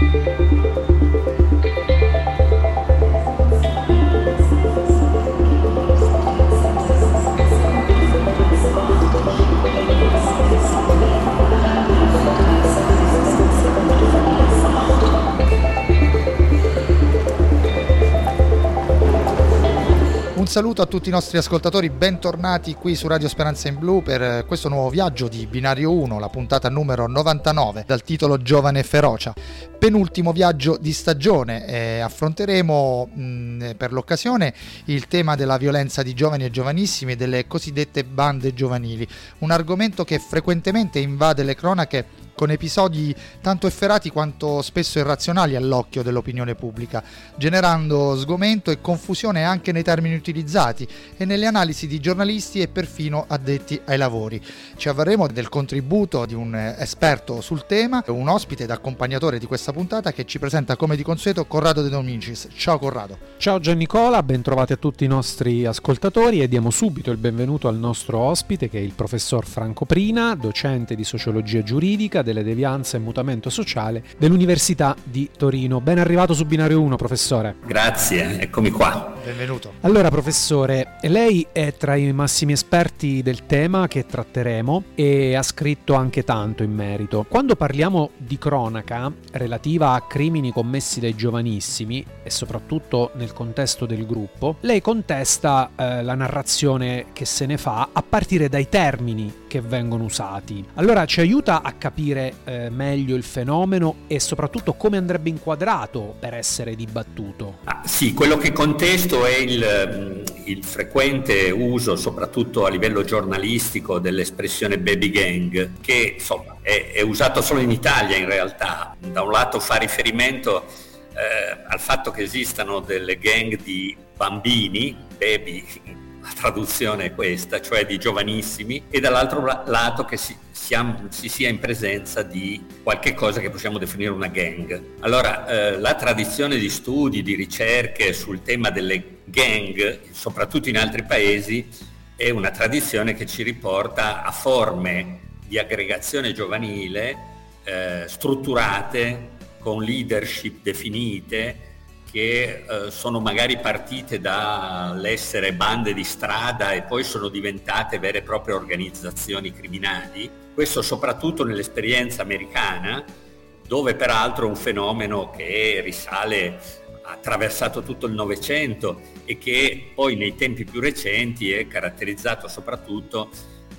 Thank you. Saluto a tutti i nostri ascoltatori, bentornati qui su Radio Speranza in Blu per questo nuovo viaggio di Binario 1, la puntata numero 99 dal titolo Giovane Ferocia. Penultimo viaggio di stagione, eh, affronteremo mh, per l'occasione il tema della violenza di giovani e giovanissimi e delle cosiddette bande giovanili, un argomento che frequentemente invade le cronache con episodi tanto efferati quanto spesso irrazionali all'occhio dell'opinione pubblica, generando sgomento e confusione anche nei termini utilizzati e nelle analisi di giornalisti e perfino addetti ai lavori. Ci avvarremo del contributo di un esperto sul tema, un ospite ed accompagnatore di questa puntata che ci presenta come di consueto Corrado De Domicis. Ciao Corrado. Ciao Giannicola, bentrovati a tutti i nostri ascoltatori e diamo subito il benvenuto al nostro ospite che è il professor Franco Prina, docente di sociologia giuridica delle devianze e mutamento sociale dell'Università di Torino. Ben arrivato su Binario 1, professore. Grazie, eccomi qua. Benvenuto. Allora, professore, lei è tra i massimi esperti del tema che tratteremo e ha scritto anche tanto in merito. Quando parliamo di cronaca relativa a crimini commessi dai giovanissimi e soprattutto nel contesto del gruppo, lei contesta eh, la narrazione che se ne fa a partire dai termini che vengono usati. Allora ci aiuta a capire eh, meglio il fenomeno e soprattutto come andrebbe inquadrato per essere dibattuto. Ah, sì, quello che contesto è il, mm, il frequente uso, soprattutto a livello giornalistico, dell'espressione baby gang, che insomma è, è usato solo in Italia in realtà. Da un lato fa riferimento eh, al fatto che esistano delle gang di bambini, baby la traduzione è questa, cioè di giovanissimi, e dall'altro lato che si, siamo, si sia in presenza di qualche cosa che possiamo definire una gang. Allora, eh, la tradizione di studi, di ricerche sul tema delle gang, soprattutto in altri paesi, è una tradizione che ci riporta a forme di aggregazione giovanile eh, strutturate, con leadership definite, che eh, sono magari partite dall'essere bande di strada e poi sono diventate vere e proprie organizzazioni criminali, questo soprattutto nell'esperienza americana, dove peraltro è un fenomeno che risale, ha attraversato tutto il Novecento e che poi nei tempi più recenti è caratterizzato soprattutto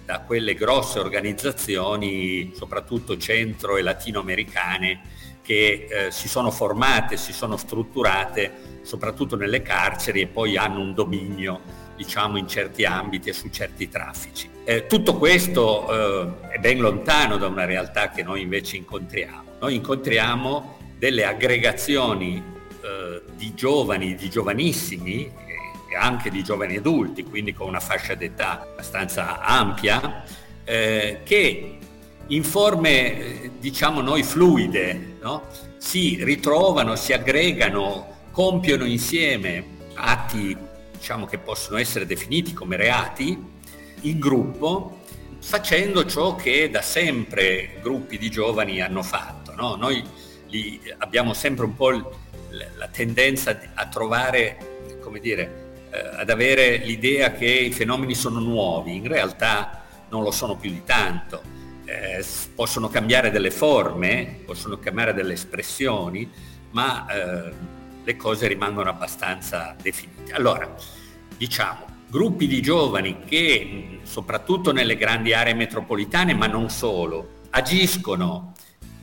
da quelle grosse organizzazioni, soprattutto centro e latinoamericane, che eh, si sono formate, si sono strutturate soprattutto nelle carceri e poi hanno un dominio diciamo in certi ambiti e su certi traffici. Eh, tutto questo eh, è ben lontano da una realtà che noi invece incontriamo. Noi incontriamo delle aggregazioni eh, di giovani, di giovanissimi e anche di giovani adulti, quindi con una fascia d'età abbastanza ampia, eh, che in forme, diciamo noi, fluide, no? si ritrovano, si aggregano, compiono insieme atti diciamo, che possono essere definiti come reati in gruppo, facendo ciò che da sempre gruppi di giovani hanno fatto. No? Noi abbiamo sempre un po' la tendenza a trovare, come dire, eh, ad avere l'idea che i fenomeni sono nuovi, in realtà non lo sono più di tanto eh, possono cambiare delle forme, possono cambiare delle espressioni, ma eh, le cose rimangono abbastanza definite. Allora, diciamo, gruppi di giovani che soprattutto nelle grandi aree metropolitane, ma non solo, agiscono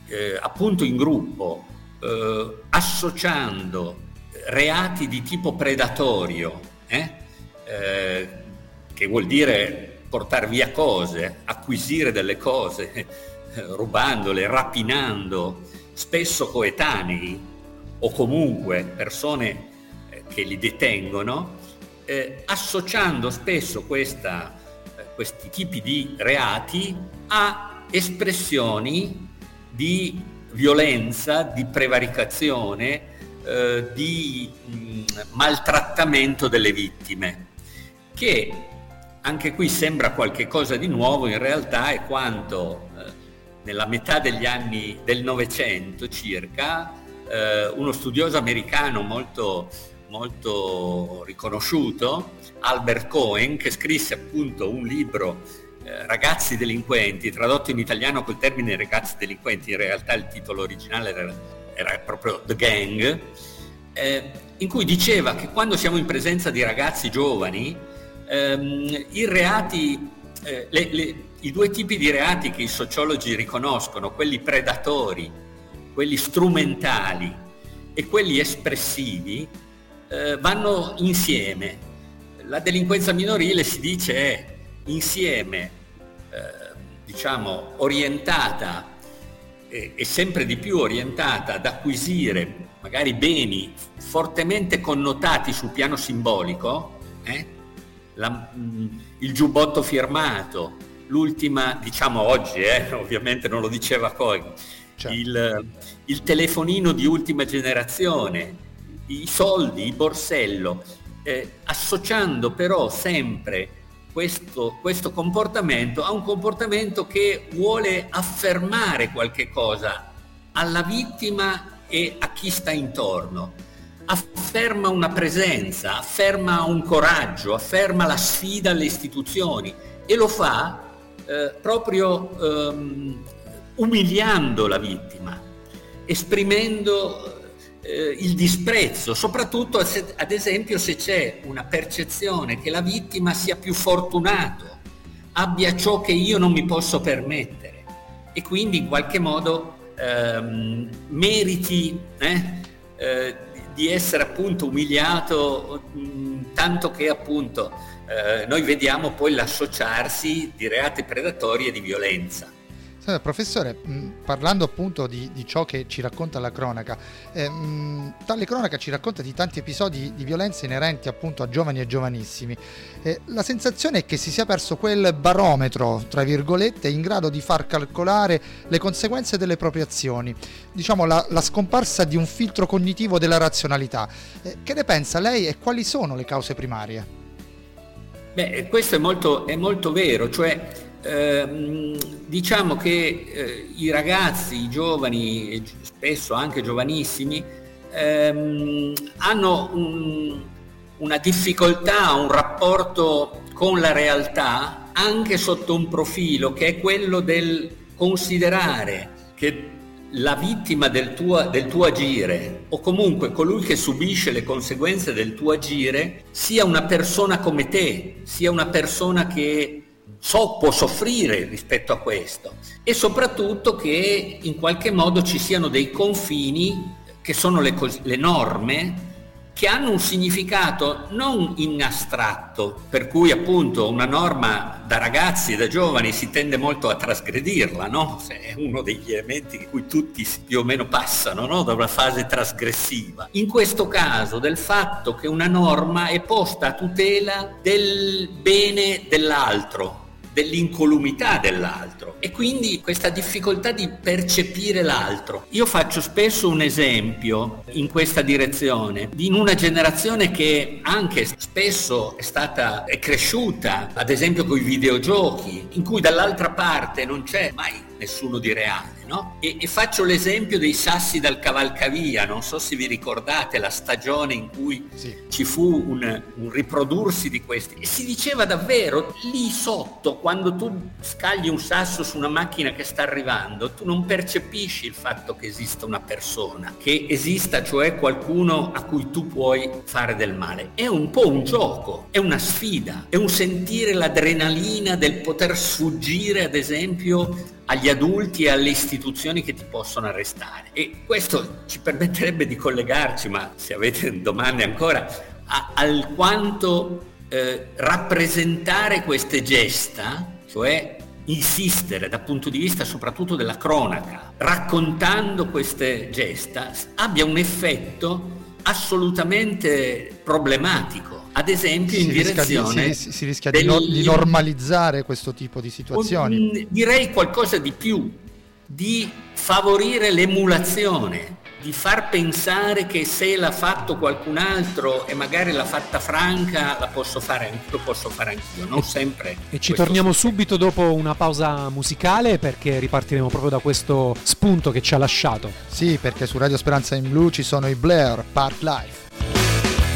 eh, appunto in gruppo, eh, associando reati di tipo predatorio, eh, eh, che vuol dire portare via cose, acquisire delle cose, rubandole, rapinando, spesso coetanei o comunque persone eh, che li detengono, eh, associando spesso questa, eh, questi tipi di reati a espressioni di violenza, di prevaricazione, eh, di mh, maltrattamento delle vittime, che anche qui sembra qualcosa di nuovo, in realtà è quanto eh, nella metà degli anni del Novecento circa eh, uno studioso americano molto, molto riconosciuto, Albert Cohen, che scrisse appunto un libro eh, Ragazzi delinquenti, tradotto in italiano col termine ragazzi delinquenti, in realtà il titolo originale era, era proprio The Gang, eh, in cui diceva che quando siamo in presenza di ragazzi giovani, ehm, i reati, eh, le, le, i due tipi di reati che i sociologi riconoscono, quelli predatori, quelli strumentali e quelli espressivi, eh, vanno insieme. La delinquenza minorile si dice è insieme, eh, diciamo, orientata e, sempre di più orientata ad acquisire magari beni fortemente connotati sul piano simbolico, eh? La, mm, il giubbotto firmato, l'ultima, diciamo oggi, eh? ovviamente non lo diceva poi, certo. il, il telefonino di ultima generazione, i soldi, il borsello, eh, associando però sempre questo, questo, comportamento a un comportamento che vuole affermare qualche cosa alla vittima e a chi sta intorno. Afferma una presenza, afferma un coraggio, afferma la sfida alle istituzioni e lo fa eh, proprio ehm, umiliando la vittima, esprimendo eh, il disprezzo, soprattutto se, ad esempio se c'è una percezione che la vittima sia più fortunato, abbia ciò che io non mi posso permettere e quindi in qualche modo ehm, meriti eh, eh, di essere appunto umiliato mm, tanto che appunto eh, noi vediamo poi l'associarsi di reati predatori e di violenza. Eh, professore, parlando appunto di, di, ciò che ci racconta la cronaca, eh, mh, tale cronaca ci racconta di tanti episodi di violenza inerenti appunto a giovani e giovanissimi. Eh, la sensazione è che si sia perso quel barometro, tra virgolette, in grado di far calcolare le conseguenze delle proprie azioni, diciamo la, la scomparsa di un filtro cognitivo della razionalità. Eh, che ne pensa lei e quali sono le cause primarie? Beh, questo è molto, è molto vero, cioè Ehm, diciamo che eh, i ragazzi, i giovani, spesso anche giovanissimi, ehm, hanno un, una difficoltà, un rapporto con la realtà anche sotto un profilo che è quello del considerare che la vittima del tuo, del tuo, agire o comunque colui che subisce le conseguenze del tuo agire sia una persona come te, sia una persona che so, può soffrire rispetto a questo. E soprattutto che in qualche modo ci siano dei confini che sono le, le norme che hanno un significato non in astratto, per cui appunto una norma da ragazzi e da giovani si tende molto a trasgredirla, no? È uno degli elementi in cui tutti più o meno passano no? da una fase trasgressiva. In questo caso del fatto che una norma è posta a tutela del bene dell'altro, dell'incolumità dell'altro e quindi questa difficoltà di percepire l'altro. Io faccio spesso un esempio in questa direzione in una generazione che anche spesso è stata è cresciuta, ad esempio con i videogiochi, in cui dall'altra parte non c'è mai nessuno di reale. No? E, e, faccio l'esempio dei sassi dal cavalcavia, non so se vi ricordate la stagione in cui sì. ci fu un, un, riprodursi di questi. E si diceva davvero, lì sotto, quando tu scagli un sasso su una macchina che sta arrivando, tu non percepisci il fatto che esista una persona, che esista cioè qualcuno a cui tu puoi fare del male. È un po' un gioco, è una sfida, è un sentire l'adrenalina del poter sfuggire, ad esempio, agli adulti e alle istituzioni che ti possono arrestare. E questo ci permetterebbe di collegarci, ma se avete domande ancora, a, al quanto eh, rappresentare queste gesta, cioè insistere dal punto di vista soprattutto della cronaca, raccontando queste gesta, abbia un effetto assolutamente problematico ad esempio in direzione... Di, si, si, rischia del... di, normalizzare questo tipo di situazioni. Direi qualcosa di più, di favorire l'emulazione, di far pensare che se l'ha fatto qualcun altro e magari l'ha fatta franca, la posso fare, lo posso fare anch'io, non sempre. E ci torniamo senso. subito dopo una pausa musicale perché ripartiremo proprio da questo spunto che ci ha lasciato. Sì, perché su Radio Speranza in Blu ci sono i Blair Park Life.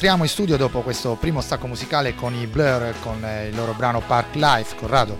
Rientriamo in studio dopo questo primo stacco musicale con i Blur, con eh, il loro brano Park Life, Corrado.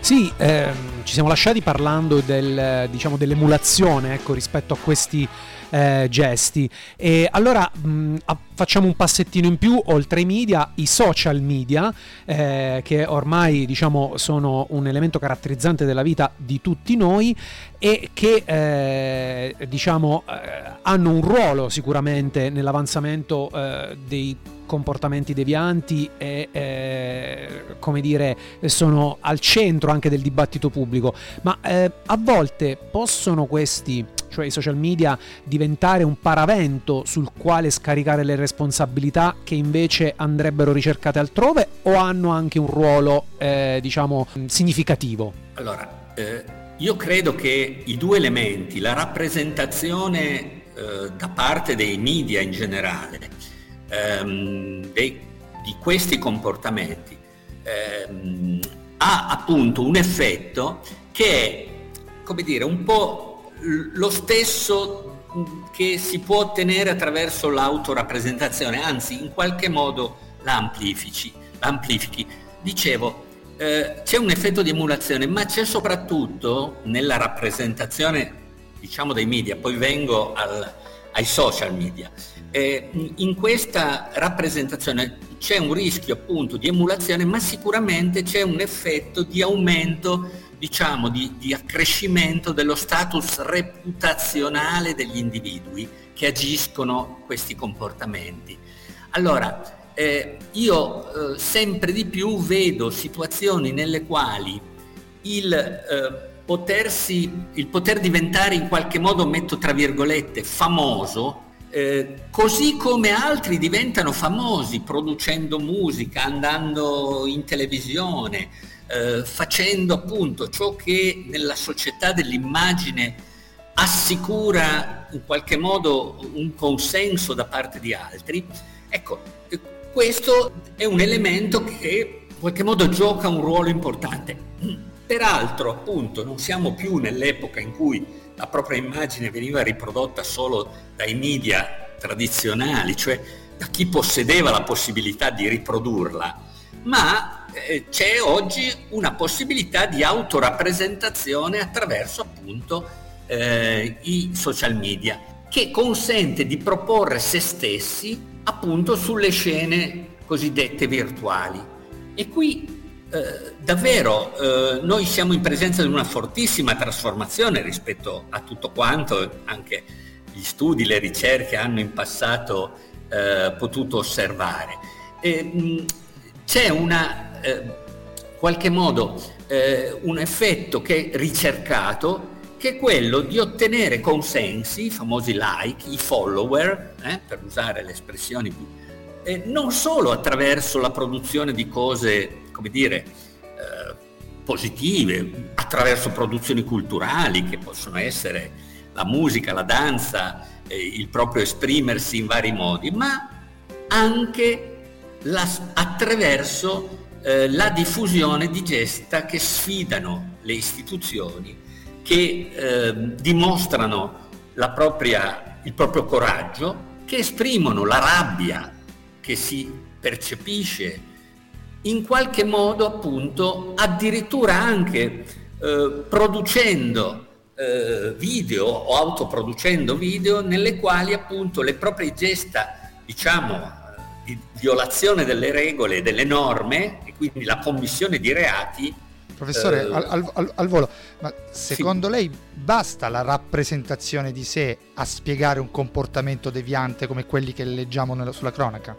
Sì, ehm, ci siamo lasciati parlando del, diciamo, dell'emulazione ecco, rispetto a questi eh, gesti. E allora mh, facciamo un passettino in più, oltre ai media, i social media, eh, che ormai diciamo, sono un elemento caratterizzante della vita di tutti noi e che eh, diciamo, eh, hanno un ruolo sicuramente nell'avanzamento eh, dei comportamenti devianti e eh, come dire sono al centro anche del dibattito pubblico ma eh, a volte possono questi cioè i social media, diventare un paravento sul quale scaricare le responsabilità che invece andrebbero ricercate altrove o hanno anche un ruolo, eh, diciamo, significativo? Allora, eh, io credo che i due elementi, la rappresentazione eh, da parte dei media in generale, ehm, dei, di questi comportamenti, ehm, ha appunto un effetto che è, come dire, un po' lo stesso che si può ottenere attraverso l'autorappresentazione, anzi in qualche modo l'amplifici, l'amplifichi. Dicevo, eh, c'è un effetto di emulazione, ma c'è soprattutto nella rappresentazione diciamo dei media, poi vengo al, ai social media. Eh, in questa rappresentazione c'è un rischio appunto di emulazione, ma sicuramente c'è un effetto di aumento diciamo, di, di accrescimento dello status reputazionale degli individui che agiscono questi comportamenti. Allora, eh, io eh, sempre di più vedo situazioni nelle quali il, eh, potersi, il poter diventare in qualche modo, metto tra virgolette, famoso, eh, così come altri diventano famosi producendo musica, andando in televisione, eh, facendo appunto ciò che nella società dell'immagine assicura in qualche modo un consenso da parte di altri, ecco, eh, questo è un elemento che in qualche modo gioca un ruolo importante. Peraltro, appunto, non siamo più nell'epoca in cui la propria immagine veniva riprodotta solo dai media tradizionali, cioè da chi possedeva la possibilità di riprodurla, ma eh, c'è oggi una possibilità di autorappresentazione attraverso appunto eh, i social media che consente di proporre se stessi appunto sulle scene cosiddette virtuali. E qui eh, davvero eh, noi siamo in presenza di una fortissima trasformazione rispetto a tutto quanto anche gli studi, le ricerche hanno in passato eh, potuto osservare. E, mh, c'è una eh, qualche modo eh, un effetto che è ricercato che è quello di ottenere consensi, i famosi like, i follower, eh, per usare le espressioni, eh, non solo attraverso la produzione di cose, come dire, eh, positive, attraverso produzioni culturali che possono essere la musica, la danza, eh, il proprio esprimersi in vari modi, ma anche la, attraverso eh, la diffusione di gesta che sfidano le istituzioni che eh, dimostrano propria, il proprio coraggio, che esprimono la rabbia che si percepisce in qualche modo appunto addirittura anche eh, producendo eh, video o autoproducendo video nelle quali appunto le proprie gesta diciamo di violazione delle regole e delle norme e quindi la commissione di reati Professore, uh, al, al, al, volo, ma secondo sì. lei basta la rappresentazione di sé a spiegare un comportamento deviante come quelli che leggiamo nella, sulla cronaca?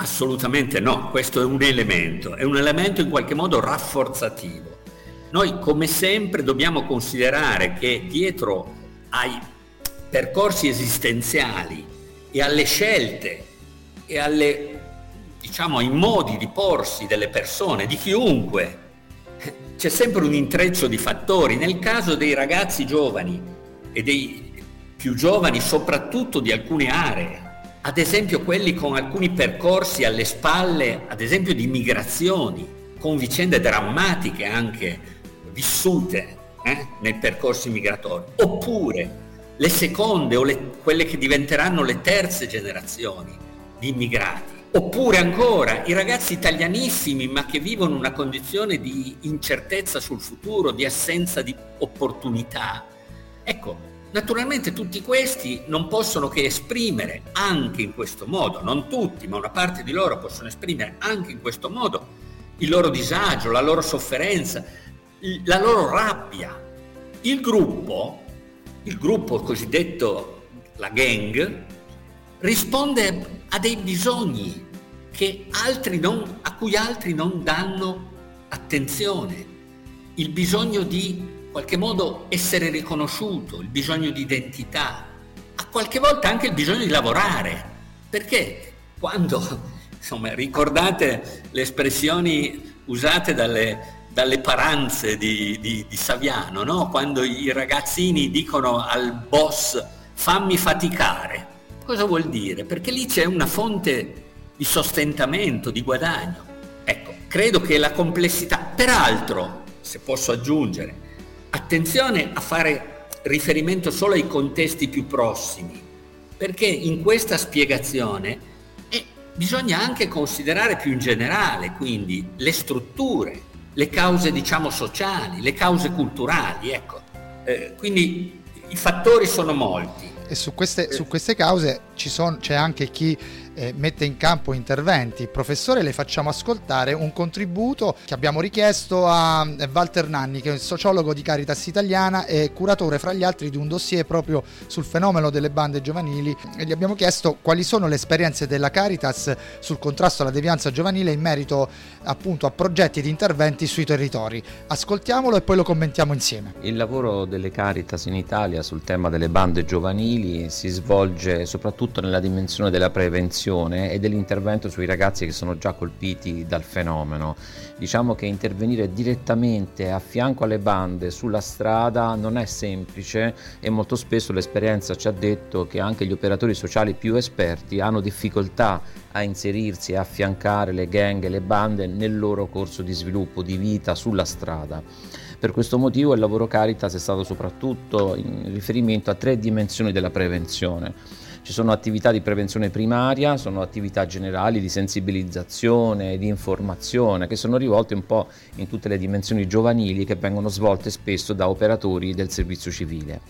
Assolutamente no, questo è un elemento, è un elemento in qualche modo rafforzativo. Noi come sempre dobbiamo considerare che dietro ai percorsi esistenziali e alle scelte e alle, diciamo, ai modi di porsi delle persone, di chiunque, c'è sempre un intreccio di fattori. Nel caso dei ragazzi giovani e dei più giovani soprattutto di alcune aree, ad esempio quelli con alcuni percorsi alle spalle, ad esempio di migrazioni, con vicende drammatiche anche vissute eh, nei percorsi migratori, oppure le seconde o le, quelle che diventeranno le terze generazioni di immigrati Oppure ancora i ragazzi italianissimi ma che vivono una condizione di incertezza sul futuro, di assenza di opportunità. Ecco, naturalmente tutti questi non possono che esprimere anche in questo modo, non tutti, ma una parte di loro possono esprimere anche in questo modo il loro disagio, la loro sofferenza, la loro rabbia. Il gruppo, il gruppo cosiddetto la gang, risponde a dei bisogni non, a cui altri non danno attenzione. Il bisogno di qualche modo essere riconosciuto, il bisogno di identità, a qualche volta anche il bisogno di lavorare. Perché quando, insomma, ricordate le espressioni usate dalle, dalle paranze di, di, di Saviano, no? quando i ragazzini dicono al boss fammi faticare, Cosa vuol dire? Perché lì c'è una fonte di sostentamento, di guadagno. Ecco, credo che la complessità, peraltro, se posso aggiungere, attenzione a fare riferimento solo ai contesti più prossimi, perché in questa spiegazione eh, bisogna anche considerare più in generale, quindi, le strutture, le cause diciamo sociali, le cause culturali, ecco. Eh, quindi i fattori sono molti. E su queste, su queste cause son, c'è anche chi eh, mette in campo interventi. Professore, le facciamo ascoltare un contributo che abbiamo richiesto a eh, Walter Nanni, che è un sociologo di Caritas Italiana e curatore fra gli altri di un dossier proprio sul fenomeno delle bande giovanili e gli abbiamo chiesto quali sono le esperienze della Caritas sul contrasto alla devianza giovanile in merito appunto a progetti ed interventi sui territori. Ascoltiamolo e poi lo commentiamo insieme. Il lavoro delle Caritas in Italia sul tema delle bande giovanili si svolge soprattutto nella dimensione della prevenzione prevenzione e dell'intervento sui ragazzi che sono già colpiti dal fenomeno. Diciamo che intervenire direttamente a fianco alle bande sulla strada non è semplice e molto spesso l'esperienza ci ha detto che anche gli operatori sociali più esperti hanno difficoltà a inserirsi e affiancare le gang e le bande nel loro corso di sviluppo di vita sulla strada. Per questo motivo il lavoro Caritas è stato soprattutto in riferimento a tre dimensioni della prevenzione ci sono attività di prevenzione primaria, sono attività generali di sensibilizzazione, di informazione che sono rivolte un po' in tutte le dimensioni giovanili che vengono svolte spesso da operatori del servizio civile.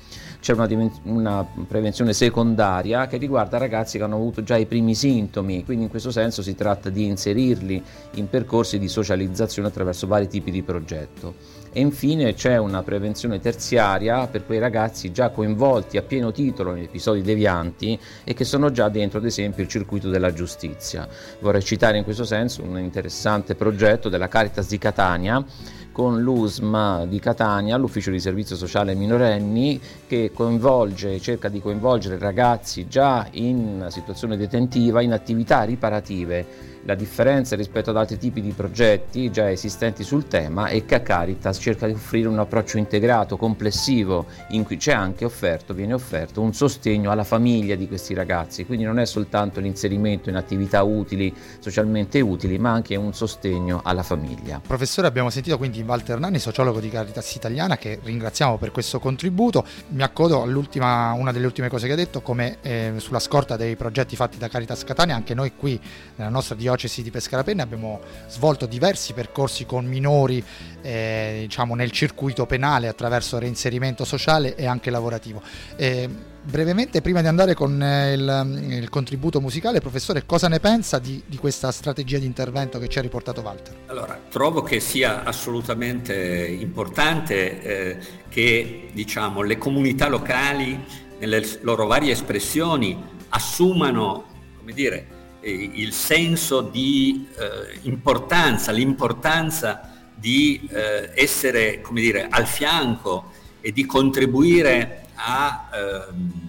C'è una, una prevenzione secondaria che riguarda ragazzi che hanno avuto già i primi sintomi, quindi in questo senso si tratta di inserirli in percorsi di socializzazione attraverso vari tipi di progetto e infine c'è una prevenzione terziaria per quei ragazzi già coinvolti a pieno titolo in episodi devianti e che sono già dentro ad esempio il circuito della giustizia. Vorrei citare in questo senso un interessante progetto della Caritas di Catania con l'USMA di Catania, l'ufficio di servizio sociale minorenni, che coinvolge, cerca di coinvolgere ragazzi già in situazione detentiva in attività riparative la differenza rispetto ad altri tipi di progetti già esistenti sul tema è che a Caritas cerca di offrire un approccio integrato, complessivo, in cui c'è anche offerto, viene offerto un sostegno alla famiglia di questi ragazzi, quindi non è soltanto l'inserimento in attività utili, socialmente utili, ma anche un sostegno alla famiglia. Professore, abbiamo sentito quindi Walter Nanni, sociologo di Caritas Italiana, che ringraziamo per questo contributo. Mi accodo all'ultima, una delle ultime cose che ha detto, come eh, sulla scorta dei progetti fatti da Caritas Catania, anche noi qui nella nostra diocesi diocesi di Pescara-Penne abbiamo svolto diversi percorsi con minori eh, diciamo, nel circuito penale attraverso reinserimento sociale e anche lavorativo. Eh, brevemente, prima di andare con eh, il, il, contributo musicale, professore, cosa ne pensa di, di, questa strategia di intervento che ci ha riportato Walter? Allora, trovo che sia assolutamente importante eh, che diciamo, le comunità locali, nelle loro varie espressioni, assumano come dire, il senso di eh, importanza, l'importanza di eh, essere come dire, al fianco e di contribuire a, ehm,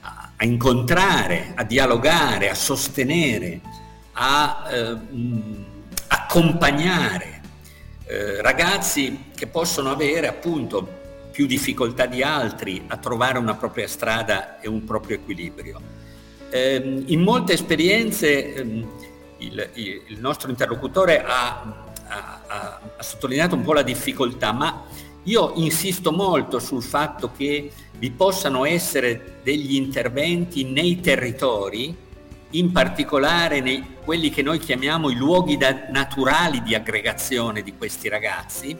a incontrare, a dialogare, a sostenere, a ehm, accompagnare eh, ragazzi che possono avere appunto più difficoltà di altri a trovare una propria strada e un proprio equilibrio. Eh, in molte esperienze ehm, il, il, nostro interlocutore ha, ha, ha, ha, sottolineato un po' la difficoltà, ma io insisto molto sul fatto che vi possano essere degli interventi nei territori, in particolare nei quelli che noi chiamiamo i luoghi da, naturali di aggregazione di questi ragazzi,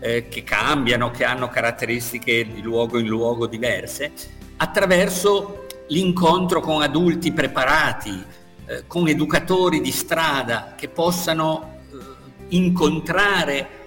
eh, che cambiano, che hanno caratteristiche di luogo in luogo diverse, attraverso l'incontro con adulti preparati, eh, con educatori di strada che possano eh, incontrare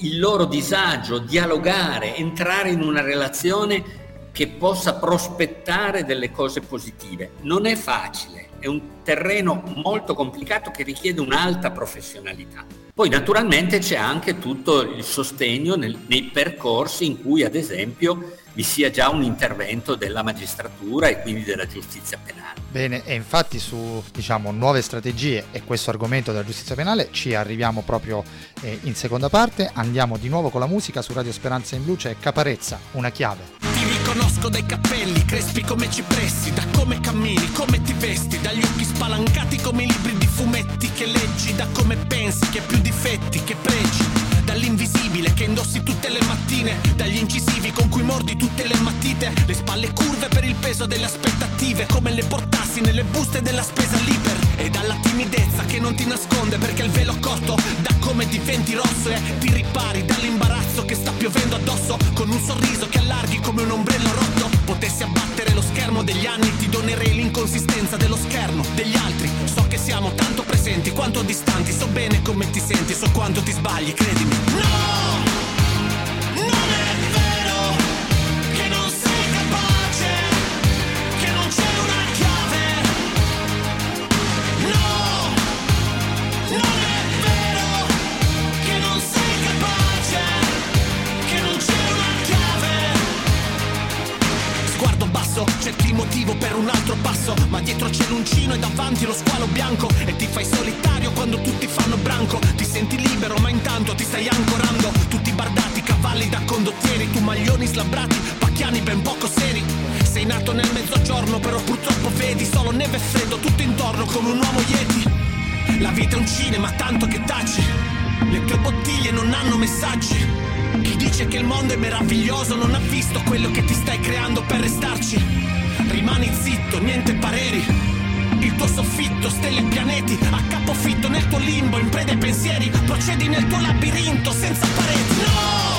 il loro disagio, dialogare, entrare in una relazione che possa prospettare delle cose positive. Non è facile, è un terreno molto complicato che richiede un'alta professionalità. Poi naturalmente c'è anche tutto il sostegno nel, nei percorsi in cui ad esempio vi sia già un intervento della magistratura e quindi della giustizia penale. Bene, e infatti su diciamo, nuove strategie e questo argomento della giustizia penale ci arriviamo proprio eh, in seconda parte. Andiamo di nuovo con la musica su Radio Speranza in Blu, c'è Caparezza, una chiave. Ti riconosco dai capelli, crespi come cipressi, da come cammini, come ti vesti, dagli occhi spalancati come i libri di fumetti che leggi, da come pensi, che più difetti, che pregi dall'invisibile che indossi tutte le mattine, dagli incisivi con cui mordi tutte le matite, le spalle curve per il peso delle aspettative, come le portassi nelle buste della spesa liber, e dalla timidezza che non ti nasconde perché il velo corto da come diventi rosso e ti ripari dall'imbarazzo che sta piovendo addosso, con un sorriso che allarghi come un ombrello rotto, potessi abbattere lo schermo degli anni, ti donerei l'inconsistenza dello schermo degli altri, siamo tanto presenti quanto distanti, so bene come ti senti, so quanto ti sbagli, credimi. No! Per un altro passo Ma dietro c'è l'uncino e davanti lo squalo bianco. E ti fai solitario quando tutti fanno branco. Ti senti libero ma intanto ti stai ancorando. Tutti bardati, cavalli da condottieri Tu maglioni slabbrati, pacchiani ben poco seri. Sei nato nel mezzogiorno però purtroppo vedi Solo neve e freddo tutto intorno come un uomo yeti. La vita è un cinema tanto che taci. Le tue bottiglie non hanno messaggi. Chi dice che il mondo è meraviglioso non ha visto quello che ti stai creando per restarci. Zitto, niente pareri. Il tuo soffitto, stelle e pianeti, a capofitto nel tuo limbo, in preda ai pensieri, procedi nel tuo labirinto senza pareti. No!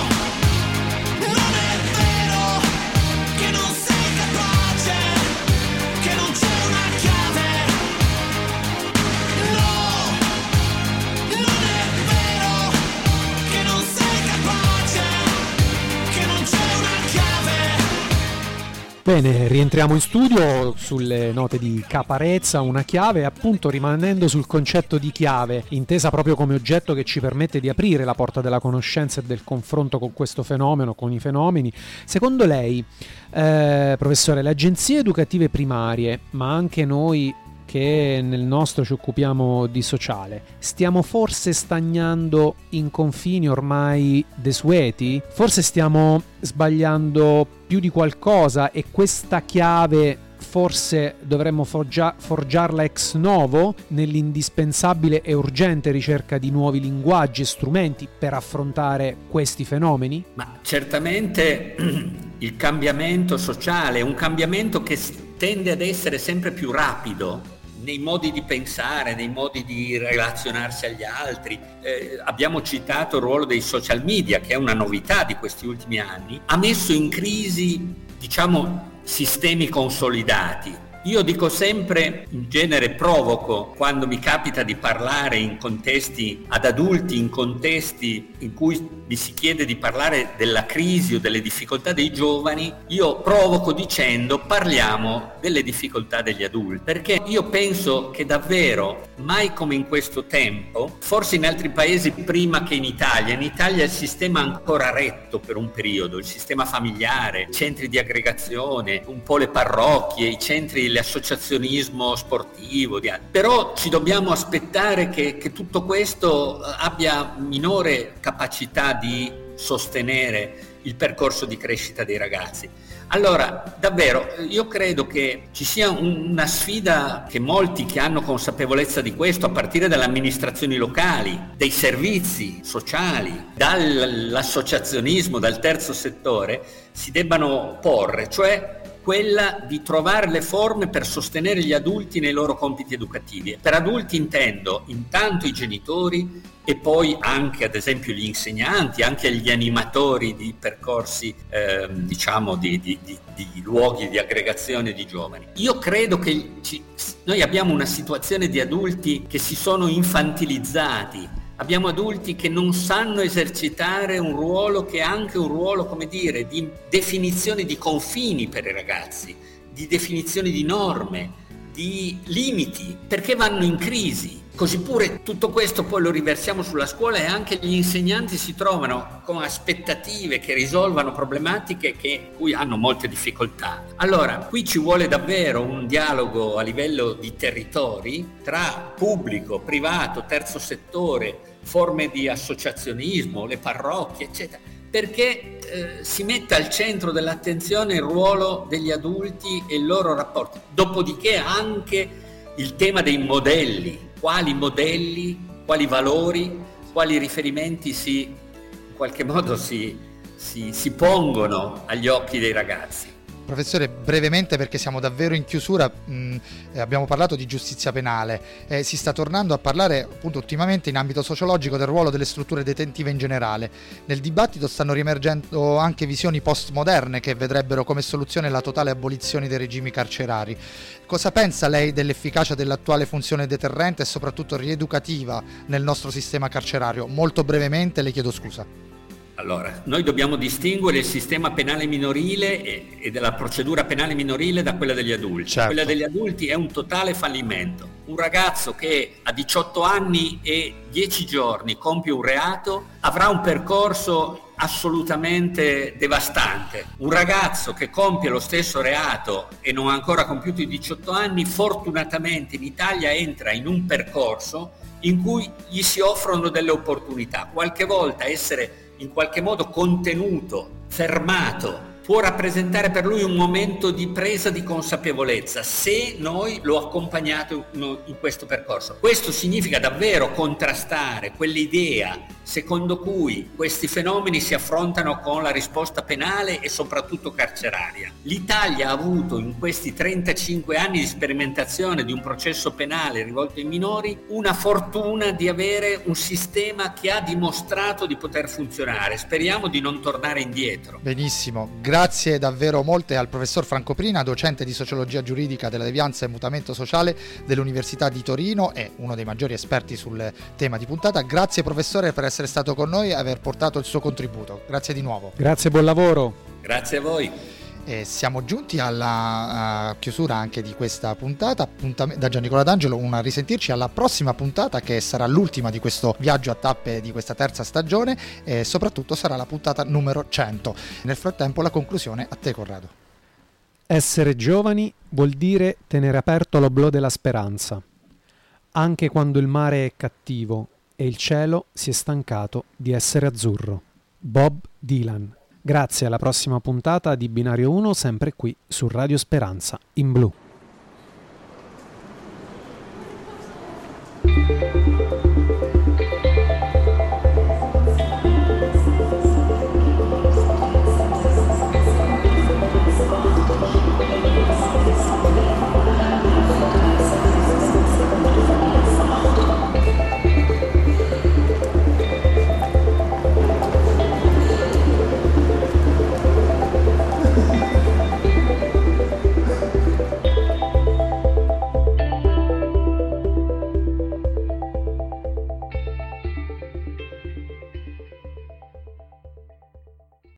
Bene, rientriamo in studio sulle note di caparezza, una chiave, appunto rimanendo sul concetto di chiave, intesa proprio come oggetto che ci permette di aprire la porta della conoscenza e del confronto con questo fenomeno, con i fenomeni. Secondo lei, eh, professore, le agenzie educative primarie, ma anche noi che nel nostro ci occupiamo di sociale, stiamo forse stagnando in confini ormai desueti? Forse stiamo sbagliando più di qualcosa e questa chiave forse dovremmo forgia- forgiarla ex novo nell'indispensabile e urgente ricerca di nuovi linguaggi e strumenti per affrontare questi fenomeni? Ma certamente il cambiamento sociale è un cambiamento che tende ad essere sempre più rapido nei modi di pensare, nei modi di relazionarsi agli altri. Eh, abbiamo citato il ruolo dei social media, che è una novità di questi ultimi anni, ha messo in crisi, diciamo, sistemi consolidati io dico sempre, in genere provoco, quando mi capita di parlare in contesti ad adulti, in contesti in cui mi si chiede di parlare della crisi o delle difficoltà dei giovani, io provoco dicendo parliamo delle difficoltà degli adulti, perché io penso che davvero, mai come in questo tempo, forse in altri paesi prima che in Italia, in Italia il sistema ancora retto per un periodo, il sistema familiare, centri di aggregazione, un po' le parrocchie, i centri l'associazionismo sportivo, però ci dobbiamo aspettare che, che tutto questo abbia minore capacità di sostenere il percorso di crescita dei ragazzi. Allora, davvero, io credo che ci sia una sfida che molti che hanno consapevolezza di questo, a partire dalle amministrazioni locali, dei servizi sociali, dall'associazionismo, dal terzo settore, si debbano porre, cioè quella di trovare le forme per sostenere gli adulti nei loro compiti educativi. Per adulti intendo intanto i genitori e poi anche ad esempio gli insegnanti, anche gli animatori di percorsi, eh, diciamo, di, di, di, di, luoghi di aggregazione di giovani. Io credo che ci, noi abbiamo una situazione di adulti che si sono infantilizzati Abbiamo adulti che non sanno esercitare un ruolo che è anche un ruolo, come dire, di definizione di confini per i ragazzi, di definizione di norme, di limiti, perché vanno in crisi. Così pure tutto questo poi lo riversiamo sulla scuola e anche gli insegnanti si trovano con aspettative che risolvano problematiche che, cui hanno molte difficoltà. Allora, qui ci vuole davvero un dialogo a livello di territori tra pubblico, privato, terzo settore, forme di associazionismo, le parrocchie, eccetera, perché eh, si mette al centro dell'attenzione il ruolo degli adulti e il loro rapporto. Dopodiché anche il tema dei modelli, quali modelli, quali valori, quali riferimenti si, in qualche modo si, si, si pongono agli occhi dei ragazzi. Professore, brevemente perché siamo davvero in chiusura, mh, mm, eh, abbiamo parlato di giustizia penale, eh, si sta tornando a parlare appunto ultimamente in ambito sociologico del ruolo delle strutture detentive in generale. Nel dibattito stanno riemergendo anche visioni postmoderne che vedrebbero come soluzione la totale abolizione dei regimi carcerari. Cosa pensa lei dell'efficacia dell'attuale funzione deterrente e soprattutto rieducativa nel nostro sistema carcerario? Molto brevemente le chiedo scusa. Allora, noi dobbiamo distinguere il sistema penale minorile e, e della procedura penale minorile da quella degli adulti. Certo. Quella degli adulti è un totale fallimento. Un ragazzo che a 18 anni e 10 giorni compie un reato avrà un percorso assolutamente devastante. Un ragazzo che compie lo stesso reato e non ha ancora compiuto i 18 anni, fortunatamente in Italia entra in un percorso in cui gli si offrono delle opportunità. Qualche volta essere in qualche modo contenuto, fermato, può rappresentare per lui un momento di presa di consapevolezza se noi lo accompagnato in questo percorso. Questo significa davvero contrastare quell'idea secondo cui questi fenomeni si affrontano con la risposta penale e soprattutto carceraria. L'Italia ha avuto in questi 35 anni di sperimentazione di un processo penale rivolto ai minori una fortuna di avere un sistema che ha dimostrato di poter funzionare. Speriamo di non tornare indietro. Benissimo, grazie davvero molte al professor Franco Prina, docente di sociologia giuridica della devianza e mutamento sociale dell'Università di Torino e uno dei maggiori esperti sul tema di puntata. Grazie professore per essere stato con noi e aver portato il suo contributo. Grazie di nuovo. Grazie, buon lavoro. Grazie a voi. E siamo giunti alla uh, chiusura anche di questa puntata. Da Giannicola D'Angelo, un risentirci alla prossima puntata che sarà l'ultima di questo viaggio a tappe di questa terza stagione e soprattutto sarà la puntata numero 100. Nel frattempo la conclusione a te Corrado. Essere giovani vuol dire tenere aperto l'oblò della speranza, anche quando il mare è cattivo e il cielo si è stancato di essere azzurro. Bob Dylan. Grazie alla prossima puntata di Binario 1, sempre qui su Radio Speranza in blu.